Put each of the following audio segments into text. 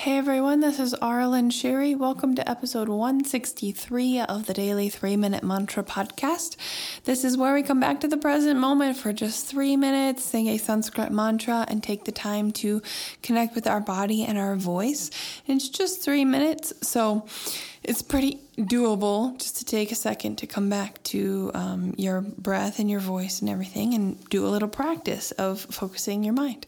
Hey everyone, this is Aaralyn Shiri. Welcome to episode 163 of the Daily 3 Minute Mantra podcast. This is where we come back to the present moment for just three minutes, sing a Sanskrit mantra, and take the time to connect with our body and our voice. It's just three minutes, so it's pretty doable just to take a second to come back to um, your breath and your voice and everything and do a little practice of focusing your mind.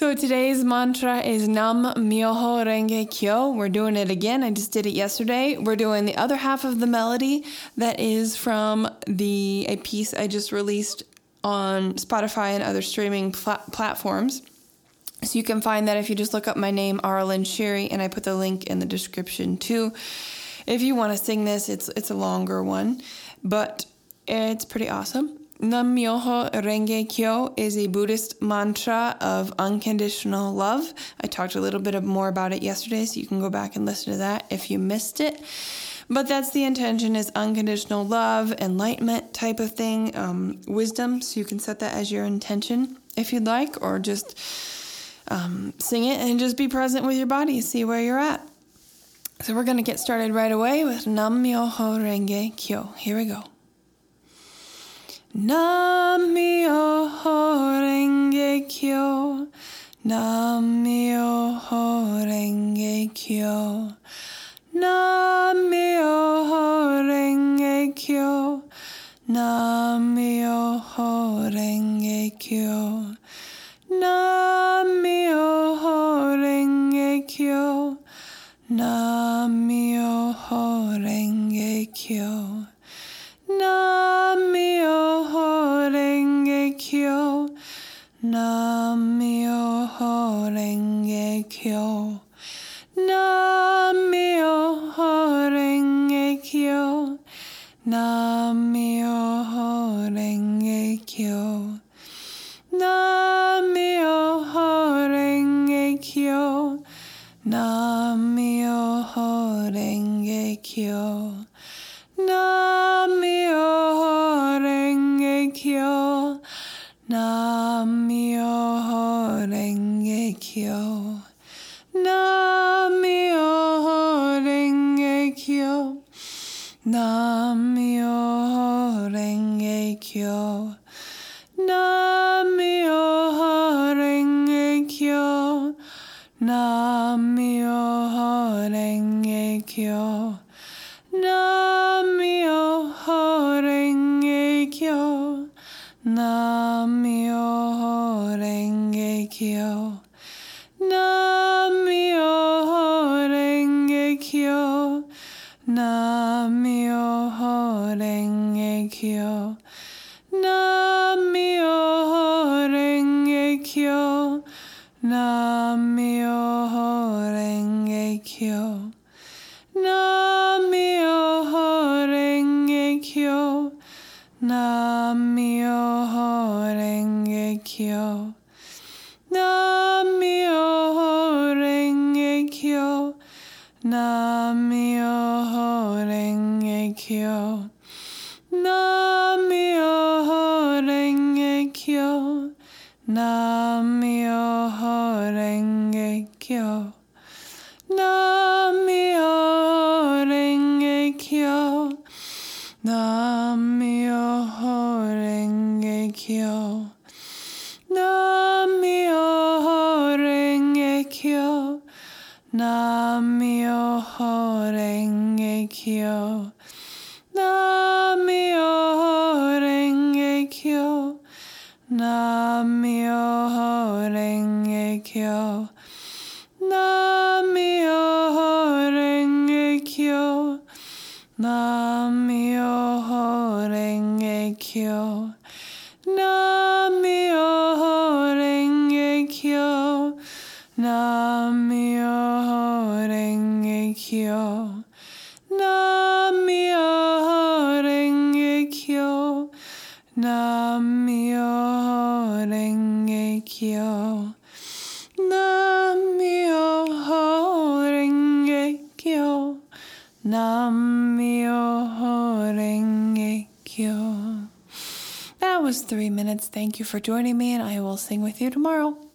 So today's mantra is Nam Myoho Renge Kyo. We're doing it again. I just did it yesterday. We're doing the other half of the melody that is from the a piece I just released on Spotify and other streaming pl- platforms. So you can find that if you just look up my name, Aaralyn Shiri, and I put the link in the description too. If you want to sing this, it's it's a longer one, but it's pretty awesome. Nam Myoho Renge Kyo is a Buddhist mantra of unconditional love. I talked a little bit more about it yesterday, so you can go back and listen to that if you missed it. But that's the intention is unconditional love, enlightenment type of thing, um, wisdom. So you can set that as your intention if you'd like, or just um, sing it and just be present with your body, see where you're at. So we're going to get started right away with Nam Myoho Renge Kyo. Here we go. Namio Renge Kyo. Namio Renge Kyo. Namio Renge Kyo. Namio Renge Kyo. Namio Renge Kyo. Namio Renge Kyo. Namio Renge Kyo. Namio Renge Kyo. Namio Renge Kyo. Namio Renge Kyo. Namio Renge Kyo. Namio Renge Kyo. Namio Renge Kyo. Namio Renge Kyo. Namio Renge Kyo. Kyo. Nam Myoho Renge Kyo. Nam Myoho Renge Kyo. Nam Myoho Renge Kyo. Nam Myoho Renge Kyo. Nam Myoho Renge Kyo. Nam Namyo Renge Kyo. Namyo Renge Kyo. Namyo Renge Kyo. Namyo Renge Kyo. Namyo Renge Kyo. Namyo Renge Kyo. renge kyo. Namyo renge kyo. Namyo renge kyo. Namyo renge kyo. Namyo renge kyo. Namyo renge kyo. Namyo renge kyo. Was three minutes. Thank you for joining me, and I will sing with you tomorrow.